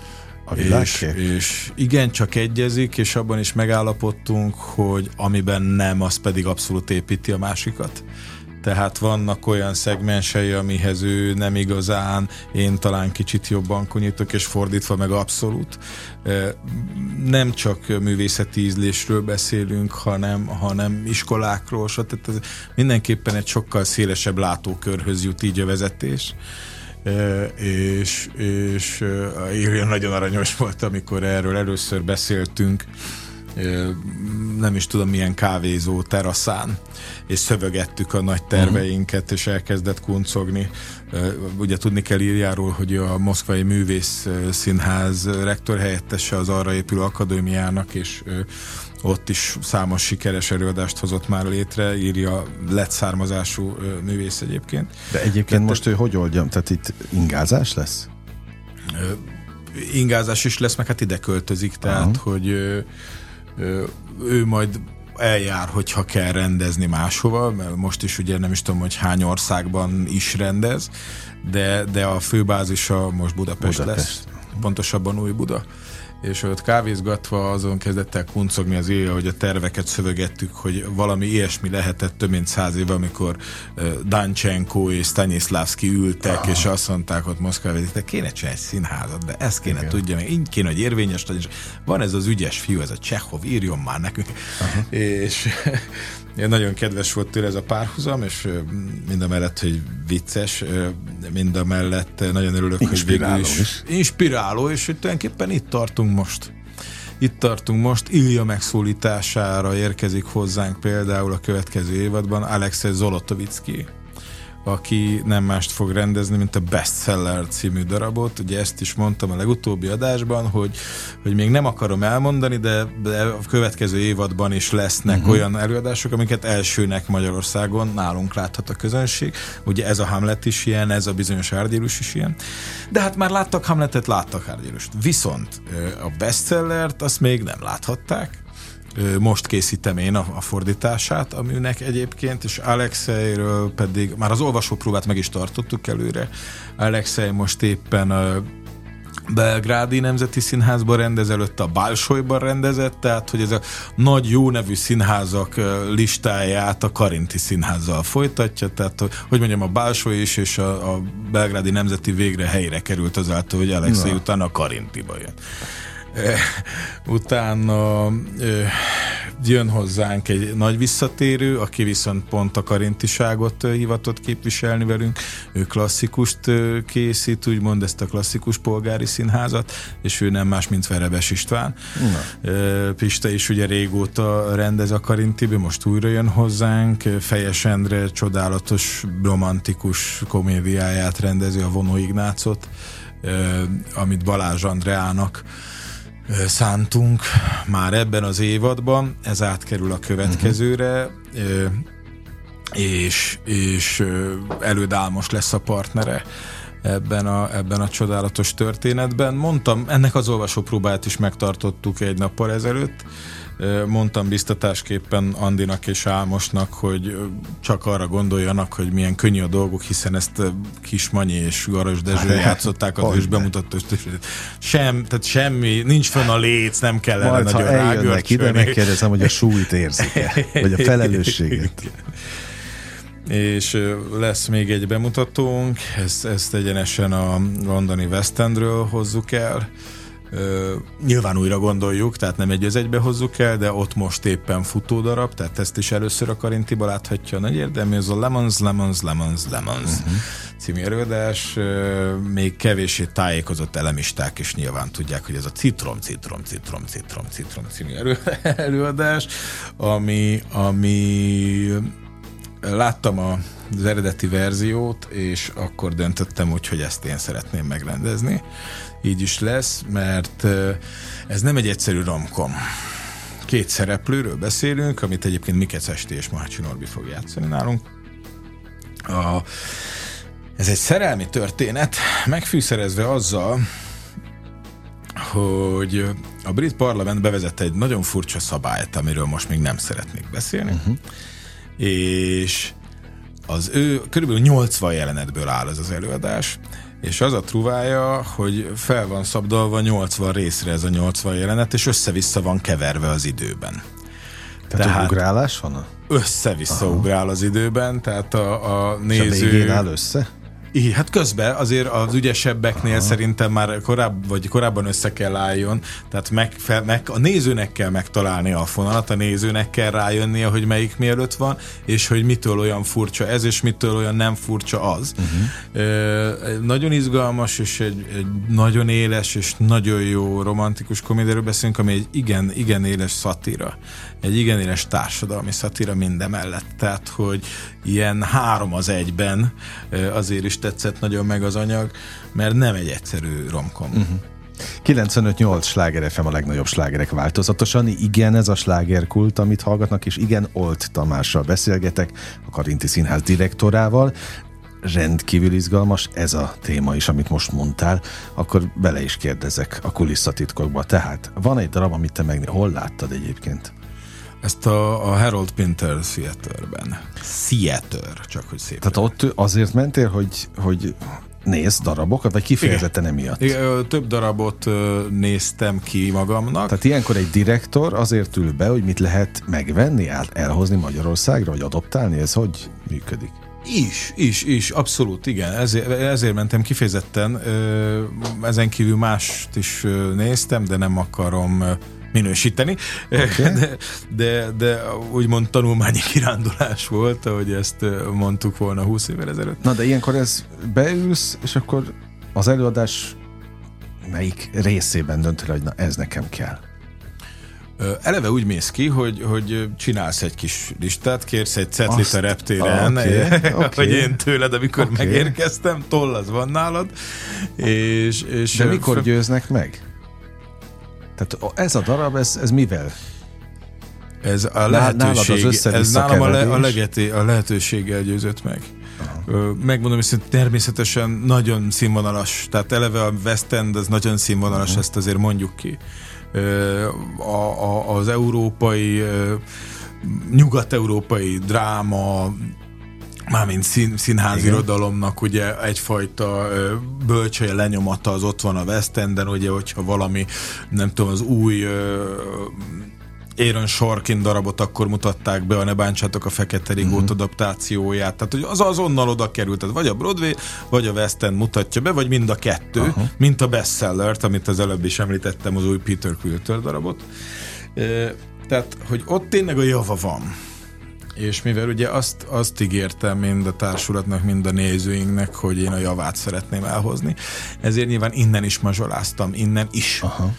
A és, és igen, csak egyezik, és abban is megállapodtunk, hogy amiben nem, az pedig abszolút építi a másikat. Tehát vannak olyan szegmensei, amihez ő nem igazán, én talán kicsit jobban konyítok, és fordítva meg abszolút. Nem csak művészeti ízlésről beszélünk, hanem, hanem iskolákról, tehát ez mindenképpen egy sokkal szélesebb látókörhöz jut így a vezetés és, és Írja nagyon aranyos volt, amikor erről először beszéltünk, nem is tudom milyen kávézó teraszán, és szövegettük a nagy terveinket, és elkezdett kuncogni. Ugye tudni kell írjáról, hogy a Moszkvai Művész Színház rektor helyettese az arra épülő akadémiának, és ott is számos sikeres előadást hozott már létre, írja lett származású művész egyébként. De egyébként Tehát, most ő hogy oldja? Tehát itt ingázás lesz? ingázás is lesz, meg hát ide költözik, tehát Aha. hogy ő, majd eljár, hogyha kell rendezni máshova, mert most is ugye nem is tudom, hogy hány országban is rendez, de, de a főbázisa most Budapest, Budapest. lesz, pontosabban Új Buda és ott kávézgatva azon kezdett el kuncogni az éjjel, hogy a terveket szövegettük, hogy valami ilyesmi lehetett több mint száz év, amikor Danchenko és Stanislavski ültek, ah. és azt mondták ott Moszkvában, hogy kéne csinálni egy színházat, de ezt kéne Igen. tudja, meg így kéne, hogy érvényes legyen. Van ez az ügyes fiú, ez a Csehov, írjon már nekünk. Uh-huh. És nagyon kedves volt tőle ez a párhuzam, és mind a mellett, hogy vicces, mind a mellett nagyon örülök, inspiráló hogy végül is, is. Inspiráló, és hogy tulajdonképpen itt tartunk most. Itt tartunk most, Ilja megszólítására érkezik hozzánk például a következő évadban Alexei Zolotovicki aki nem mást fog rendezni, mint a Bestseller című darabot. Ugye ezt is mondtam a legutóbbi adásban, hogy, hogy még nem akarom elmondani, de, de a következő évadban is lesznek uh-huh. olyan előadások, amiket elsőnek Magyarországon nálunk láthat a közönség. Ugye ez a Hamlet is ilyen, ez a bizonyos Árgyérus is ilyen. De hát már láttak Hamletet, láttak Árgyérust. Viszont a Bestsellert azt még nem láthatták, most készítem én a, a fordítását a műnek egyébként, és Alexeiről pedig már az olvasópróbát meg is tartottuk előre. Alexei most éppen a Belgrádi Nemzeti Színházban rendez, előtte a Bálsolyban rendezett, tehát hogy ez a nagy jó nevű színházak listáját a Karinti Színházzal folytatja, tehát hogy mondjam, a Bálsoly is és a, a Belgrádi Nemzeti végre helyre került azáltal, hogy Alexei Na. utána a Karintiba jön. Utána jön hozzánk egy nagy visszatérő, aki viszont pont a karintiságot hivatott képviselni velünk. Ő klasszikust készít, úgymond ezt a klasszikus polgári színházat, és ő nem más, mint Verebes István. Na. Pista is ugye régóta rendez a Karintibe, most újra jön hozzánk. Fejes Endre csodálatos, romantikus komédiáját rendezi a Vonó Ignácot, amit Balázs Andreának szántunk már ebben az évadban, ez átkerül a következőre, uh-huh. és, és elődálmos lesz a partnere ebben a, ebben a csodálatos történetben. Mondtam, ennek az olvasópróbát is megtartottuk egy nappal ezelőtt, Mondtam biztatásképpen Andinak és Álmosnak, hogy csak arra gondoljanak, hogy milyen könnyű a dolgok, hiszen ezt Kismanyi és Garas Dezső játszották az ős bemutató. Sem, tehát semmi, nincs fönn a léc, nem kell Majd, nagyon rágörcsölni. ide, megkérdezem, hogy a súlyt érzik-e, vagy a felelősséget. és lesz még egy bemutatónk, ezt, ezt egyenesen a londoni West Endről hozzuk el, nyilván újra gondoljuk, tehát nem egy az egybe hozzuk el, de ott most éppen futódarab, tehát ezt is először a Karintiba láthatja a nagy érdemű, ez a Lemons, Lemons, Lemons, Lemons uh-huh. című előadás. Még kevésé tájékozott elemisták is nyilván tudják, hogy ez a citrom, citrom, citrom, citrom, citrom című előadás, ami, ami láttam a az eredeti verziót, és akkor döntöttem úgy, hogy ezt én szeretném megrendezni így is lesz, mert ez nem egy egyszerű romkom. Két szereplőről beszélünk, amit egyébként Mikec Esti és Mahácsi Norbi fog játszani nálunk. A, ez egy szerelmi történet, megfűszerezve azzal, hogy a brit parlament bevezette egy nagyon furcsa szabályt, amiről most még nem szeretnék beszélni, uh-huh. és az ő körülbelül 80 jelenetből áll ez az előadás, és az a truvája, hogy fel van szabdalva 80 részre ez a 80 jelenet, és össze-vissza van keverve az időben. Tehát, tehát ugrálás van? Össze-vissza Aha. ugrál az időben, tehát a, a néző... És a áll össze? Így, hát közben azért az ügyesebbeknél Aha. szerintem már korább, vagy korábban össze kell álljon, tehát meg, fel, meg, a nézőnek kell megtalálni a fonalat, a nézőnek kell rájönnie, hogy melyik mielőtt van, és hogy mitől olyan furcsa ez, és mitől olyan nem furcsa az. Uh-huh. Ö, nagyon izgalmas, és egy, egy nagyon éles, és nagyon jó romantikus komédiáról beszélünk, ami egy igen, igen éles szatíra. Egy igen éles társadalmi szatíra mindemellett. Tehát, hogy ilyen három az egyben azért is tetszett nagyon meg az anyag, mert nem egy egyszerű romkom. Uh-huh. 95-8 sláger FM a legnagyobb slágerek változatosan. Igen, ez a slágerkult, amit hallgatnak, és igen, Olt Tamással beszélgetek, a Karinti Színház direktorával. Rendkívül izgalmas ez a téma is, amit most mondtál, akkor bele is kérdezek a kulisszatitkokba. Tehát van egy darab, amit te meg hol láttad egyébként? Ezt a, a Harold Pinter Theaterben. Theater, csak hogy szép. Tehát ott azért mentél, hogy, hogy néz darabokat, vagy kifejezetten Igen. emiatt? Igen, több darabot néztem ki magamnak. Tehát ilyenkor egy direktor azért ül be, hogy mit lehet megvenni, elhozni Magyarországra, vagy adoptálni, ez hogy működik? Is, is, is, abszolút, igen. Ezért, ezért mentem kifejezetten. Ezen kívül mást is néztem, de nem akarom minősíteni, okay. de, de, de úgymond tanulmányi kirándulás volt, ahogy ezt mondtuk volna 20 évvel ezelőtt. Na de ilyenkor ez beülsz, és akkor az előadás melyik részében döntöd, hogy na ez nekem kell? Eleve úgy mész ki, hogy, hogy csinálsz egy kis listát, kérsz egy cetlit a reptéren, okay, okay. hogy én tőled, amikor okay. megérkeztem, toll az van nálad. És, és De mikor győznek meg? Tehát ez a darab, ez, ez mivel? Ez a lehetőség, az ez nálam a, le, a, legeti, a lehetőséggel győzött meg. Aha. Megmondom, hogy természetesen nagyon színvonalas, tehát eleve a West End az nagyon színvonalas, uh-huh. ezt azért mondjuk ki. A, a, az európai, nyugat-európai dráma, mármint szín, színházi irodalomnak ugye egyfajta bölcsője lenyomata az ott van a West Enden, ugye, hogyha valami, nem tudom, az új Aaron Sorkin darabot akkor mutatták be, a Ne bántsátok a Fekete Rigót uh-huh. adaptációját. Tehát, hogy az azonnal oda került. Tehát vagy a Broadway, vagy a West End mutatja be, vagy mind a kettő, uh-huh. mint a bestsellert, amit az előbb is említettem, az új Peter Quilter darabot. Tehát, hogy ott tényleg a java van és mivel ugye azt, azt ígértem mind a társulatnak, mind a nézőinknek, hogy én a javát szeretném elhozni, ezért nyilván innen is mazsoláztam, innen is. Aha.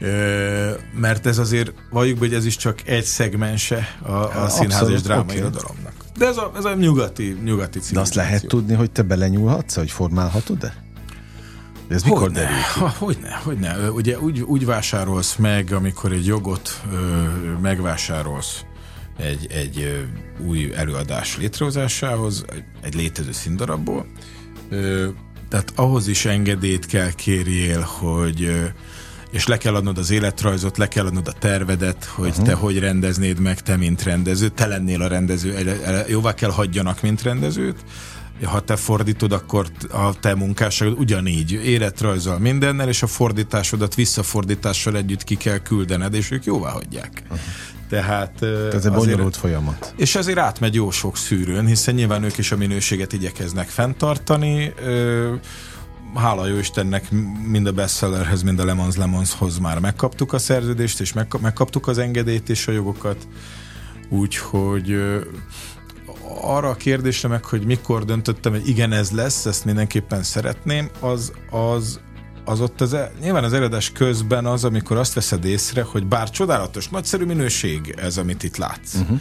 Ö, mert ez azért, valljuk hogy ez is csak egy szegmense a, a színház és drámai okay. irodalomnak. De ez a, ez a nyugati, nyugati De azt lehet tudni, hogy te belenyúlhatsz, hogy formálhatod-e? De ez mikor derül ki? Hogyne, hogyne. Ugye úgy, úgy vásárolsz meg, amikor egy jogot ö, megvásárolsz, egy, egy új előadás létrehozásához, egy létező színdarabból. Tehát ahhoz is engedélyt kell kérjél, hogy és le kell adnod az életrajzot, le kell adnod a tervedet, hogy uh-huh. te hogy rendeznéd meg, te mint rendező, te lennél a rendező, jóvá kell hagyjanak, mint rendezőt, ha te fordítod, akkor a te munkásságod ugyanígy életrajzol mindennel, és a fordításodat visszafordítással együtt ki kell küldened, és ők jóvá hagyják. Uh-huh. Tehát, ez egy bonyolult folyamat. És azért átmegy jó sok szűrőn, hiszen nyilván ők is a minőséget igyekeznek fenntartani. Hála jó Istennek mind a bestsellerhez, mind a Lemons Lemonshoz már megkaptuk a szerződést, és megkaptuk az engedélyt és a jogokat. Úgyhogy arra a kérdésre meg, hogy mikor döntöttem, hogy igen, ez lesz, ezt mindenképpen szeretném, az, az az ott az, e- nyilván az előadás közben az, amikor azt veszed észre, hogy bár csodálatos, nagyszerű minőség ez, amit itt látsz. Uh-huh.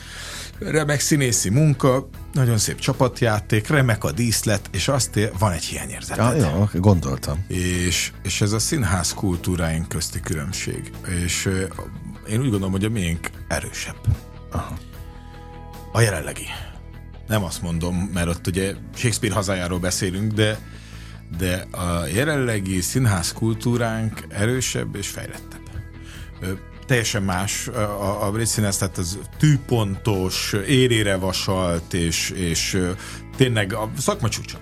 Remek színészi munka, nagyon szép csapatjáték, remek a díszlet, és azt ér, van egy hiányérzeted. Ja, jó, gondoltam. És, és ez a színház kultúráink közti különbség. És én úgy gondolom, hogy a miénk erősebb. Aha. A jelenlegi. Nem azt mondom, mert ott ugye Shakespeare hazájáról beszélünk, de de a jelenlegi színház kultúránk erősebb és fejlettebb. Teljesen más a, a brit színház, tehát az tűpontos, érére vasalt, és, és tényleg a szakma csúcsa.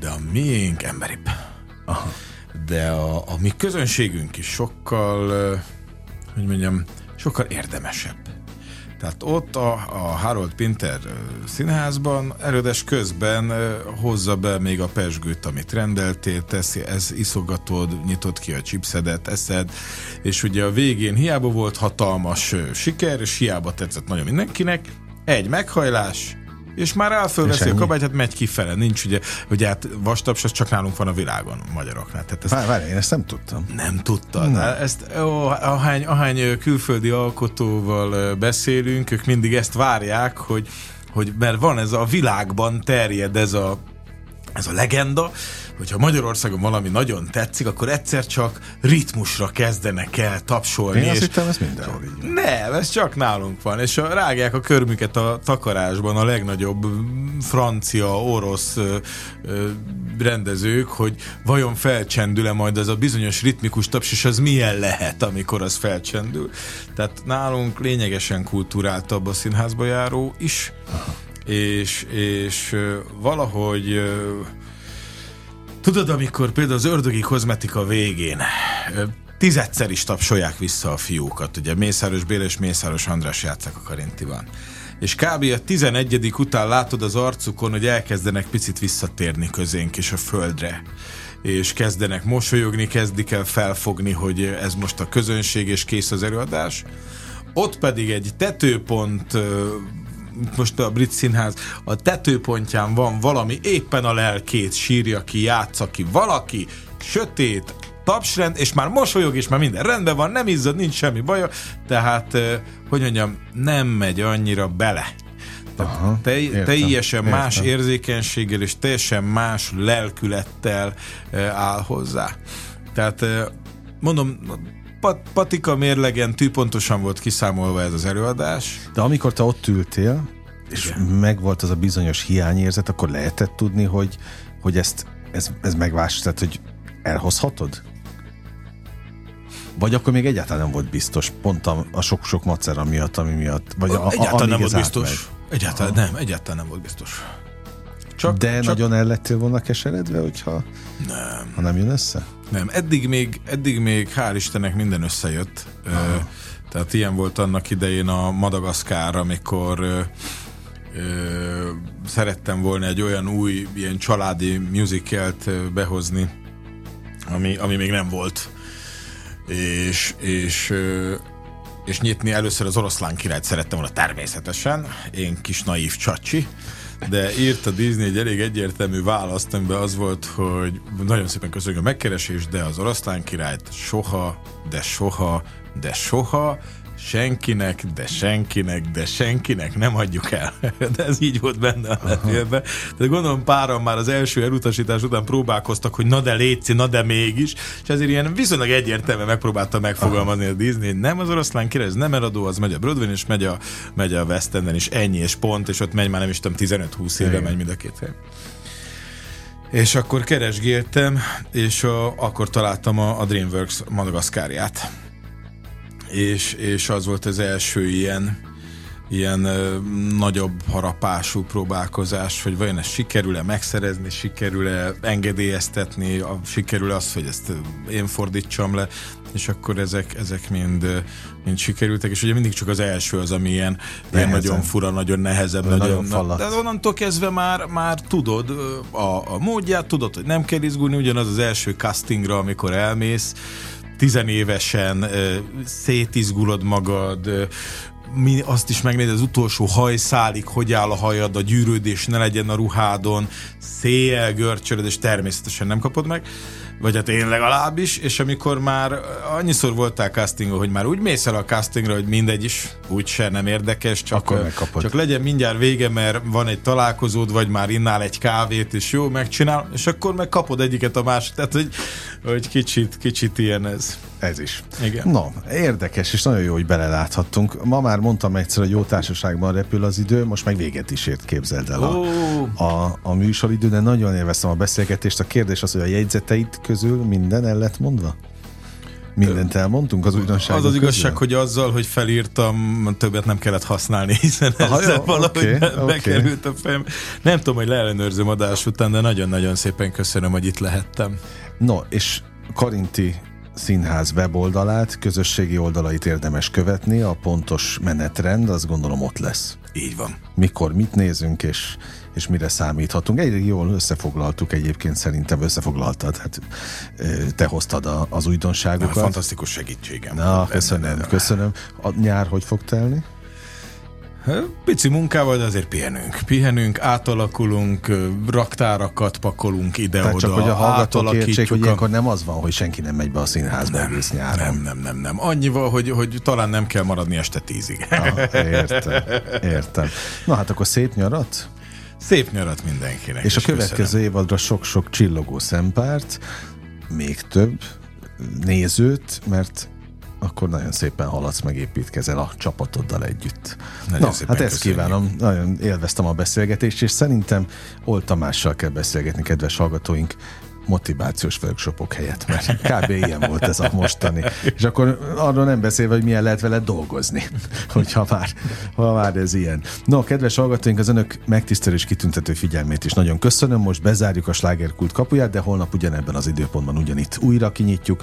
De a miénk emberibb. Aha. De a, a mi közönségünk is sokkal, hogy mondjam, sokkal érdemesebb. Tehát ott a, a Harold Pinter színházban erődes közben hozza be még a pesgőt, amit rendeltél, teszi, ez iszogatod, nyitod ki a chipsedet, eszed, és ugye a végén hiába volt hatalmas siker, és hiába tetszett nagyon mindenkinek, egy meghajlás, és már elfölveszi a kabátját, megy kifele. Nincs ugye, hogy hát vastaps, az csak nálunk van a világon, a magyaroknál. Tehát ezt várj, várj, én ezt nem tudtam. Nem tudtad. Nem. Ezt, ó, ahány, ahány külföldi alkotóval beszélünk, ők mindig ezt várják, hogy, hogy mert van ez a világban terjed ez a ez a legenda, hogyha Magyarországon valami nagyon tetszik, akkor egyszer csak ritmusra kezdenek el tapsolni. Én azt hittem, ez mindenhol így Nem, ez csak nálunk van, és a, rágják a körmüket a takarásban a legnagyobb francia, orosz ö, ö, rendezők, hogy vajon felcsendül-e majd ez a bizonyos ritmikus taps, és az milyen lehet, amikor az felcsendül. Tehát nálunk lényegesen kultúráltabb a színházba járó is, Aha. És, és valahogy Tudod, amikor például az ördögi kozmetika végén tizedszer is tapsolják vissza a fiúkat, ugye Mészáros Béla és Mészáros András játszák a Karintiban. És kb. a 11. után látod az arcukon, hogy elkezdenek picit visszatérni közénk és a földre és kezdenek mosolyogni, kezdik el felfogni, hogy ez most a közönség, és kész az előadás. Ott pedig egy tetőpont most a brit színház, a tetőpontján van valami, éppen a lelkét sírja ki, játsza ki valaki, sötét, tapsrend, és már mosolyog, és már minden rendben van, nem izzad, nincs semmi baja, tehát, hogy mondjam, nem megy annyira bele. Aha, te, értem, teljesen értem. más érzékenységgel és teljesen más lelkülettel áll hozzá. Tehát mondom, pat, patika mérlegen tűpontosan volt kiszámolva ez az előadás. De amikor te ott ültél, és Igen. megvolt az a bizonyos hiányérzet, akkor lehetett tudni, hogy, hogy ezt, ez, ez megvás, tehát hogy elhozhatod? Vagy akkor még egyáltalán nem volt biztos, pont a, a sok-sok macera miatt, ami miatt, vagy a, egyáltalán nem volt biztos. Meg. Egyáltalán nem, egyáltalán nem volt biztos. Csak, De csak... nagyon el lettél volna keseredve, hogyha nem. Ha nem jön össze? Nem, eddig még, eddig még hál' Istennek minden összejött. Aha. Tehát ilyen volt annak idején a Madagaszkár, amikor ö, ö, szerettem volna egy olyan új, ilyen családi musicalt behozni, ami, ami még nem volt. És, és ö, és nyitni először az oroszlán királyt szerettem volna természetesen, én kis naív csacsi, de írt a Disney egy elég egyértelmű választ, amiben az volt, hogy nagyon szépen köszönjük a megkeresést, de az oroszlán királyt soha, de soha, de soha senkinek, de senkinek, de senkinek nem adjuk el. De ez így volt benne a levélben. Tehát gondolom páran már az első elutasítás után próbálkoztak, hogy na de létszi, na de mégis, és ezért ilyen viszonylag egyértelműen megpróbálta megfogalmazni a Disney, hogy nem az oroszlán király, ez nem eladó, az megy a Broadway, és megy a, megy a West Enden, és ennyi, és pont, és ott megy már nem is tudom, 15-20 éve megy mind a két fél. És akkor keresgéltem, és a, akkor találtam a, a DreamWorks Madagaszkárját és, és az volt az első ilyen ilyen ö, nagyobb harapású próbálkozás, hogy vajon ezt sikerül-e megszerezni, sikerül-e engedélyeztetni, a, sikerül az, hogy ezt én fordítsam le, és akkor ezek, ezek mind, mind sikerültek, és ugye mindig csak az első az, ami ilyen, ilyen nagyon fura, nagyon nehezebb, nagyon, nagyon na, de onnantól kezdve már, már tudod a, a módját, tudod, hogy nem kell izgulni, ugyanaz az első castingra, amikor elmész, tizenévesen szétizgulod magad, mi azt is megnézed az utolsó hajszálig, hogy áll a hajad, a gyűrődés ne legyen a ruhádon, széjjel görcsölöd, és természetesen nem kapod meg vagy hát én legalábbis, és amikor már annyiszor voltál castingon, hogy már úgy mész el a castingra, hogy mindegy is, úgyse nem érdekes, csak, Akkor csak legyen mindjárt vége, mert van egy találkozód, vagy már innál egy kávét, és jó, megcsinál, és akkor meg kapod egyiket a másik, tehát hogy, hogy kicsit, kicsit ilyen ez. Ez is. Igen. No, érdekes, és nagyon jó, hogy beleláthattunk. Ma már mondtam egyszer, hogy jó társaságban repül az idő, most meg véget is ért, képzeld el a, oh. a, a műsoridő, de nagyon élveztem a beszélgetést. A kérdés az, hogy a jegyzeteid közül minden el lett mondva? Mindent elmondtunk az újdonságok Az az igazság, közül? hogy azzal, hogy felírtam, többet nem kellett használni, hiszen Aha, ezzel jó, valahogy okay, be, okay. bekerült a fejem. Nem tudom, hogy leellenőrzöm adás után, de nagyon-nagyon szépen köszönöm, hogy itt lehettem. No, és Karinti Színház weboldalát, közösségi oldalait érdemes követni, a pontos menetrend azt gondolom ott lesz. Így van. Mikor mit nézünk, és, és mire számíthatunk. Egyre jól összefoglaltuk egyébként, szerintem összefoglaltad, hát te hoztad a, az újdonságokat. Na, fantasztikus segítségem. Na, köszönöm, köszönöm. A nyár hogy fog telni? Pici munkával, de azért pihenünk. Pihenünk, átalakulunk, raktárakat pakolunk ide-oda. csak hogy a hallgatók értsék, hogy ilyenkor nem az van, hogy senki nem megy be a színházba nem, egész nyáron. Nem, nem, nem, nem. Annyival, hogy, hogy talán nem kell maradni este tízig. Ah, értem, értem. Na hát akkor szép nyarat? Szép nyarat mindenkinek. És, és a következő köszönöm. évadra sok-sok csillogó szempárt, még több nézőt, mert akkor nagyon szépen haladsz, megépítkezel a csapatoddal együtt. Nagyon Na, hát ezt köszönjük. kívánom, nagyon élveztem a beszélgetést, és szerintem Old Tamással kell beszélgetni, kedves hallgatóink motivációs workshopok helyett, mert kb. ilyen volt ez a mostani. És akkor arról nem beszélve, hogy milyen lehet vele dolgozni, hogyha már, ha már ez ilyen. No, kedves hallgatóink, az önök megtisztelő és kitüntető figyelmét is nagyon köszönöm. Most bezárjuk a slágerkult kapuját, de holnap ugyanebben az időpontban ugyanitt újra kinyitjuk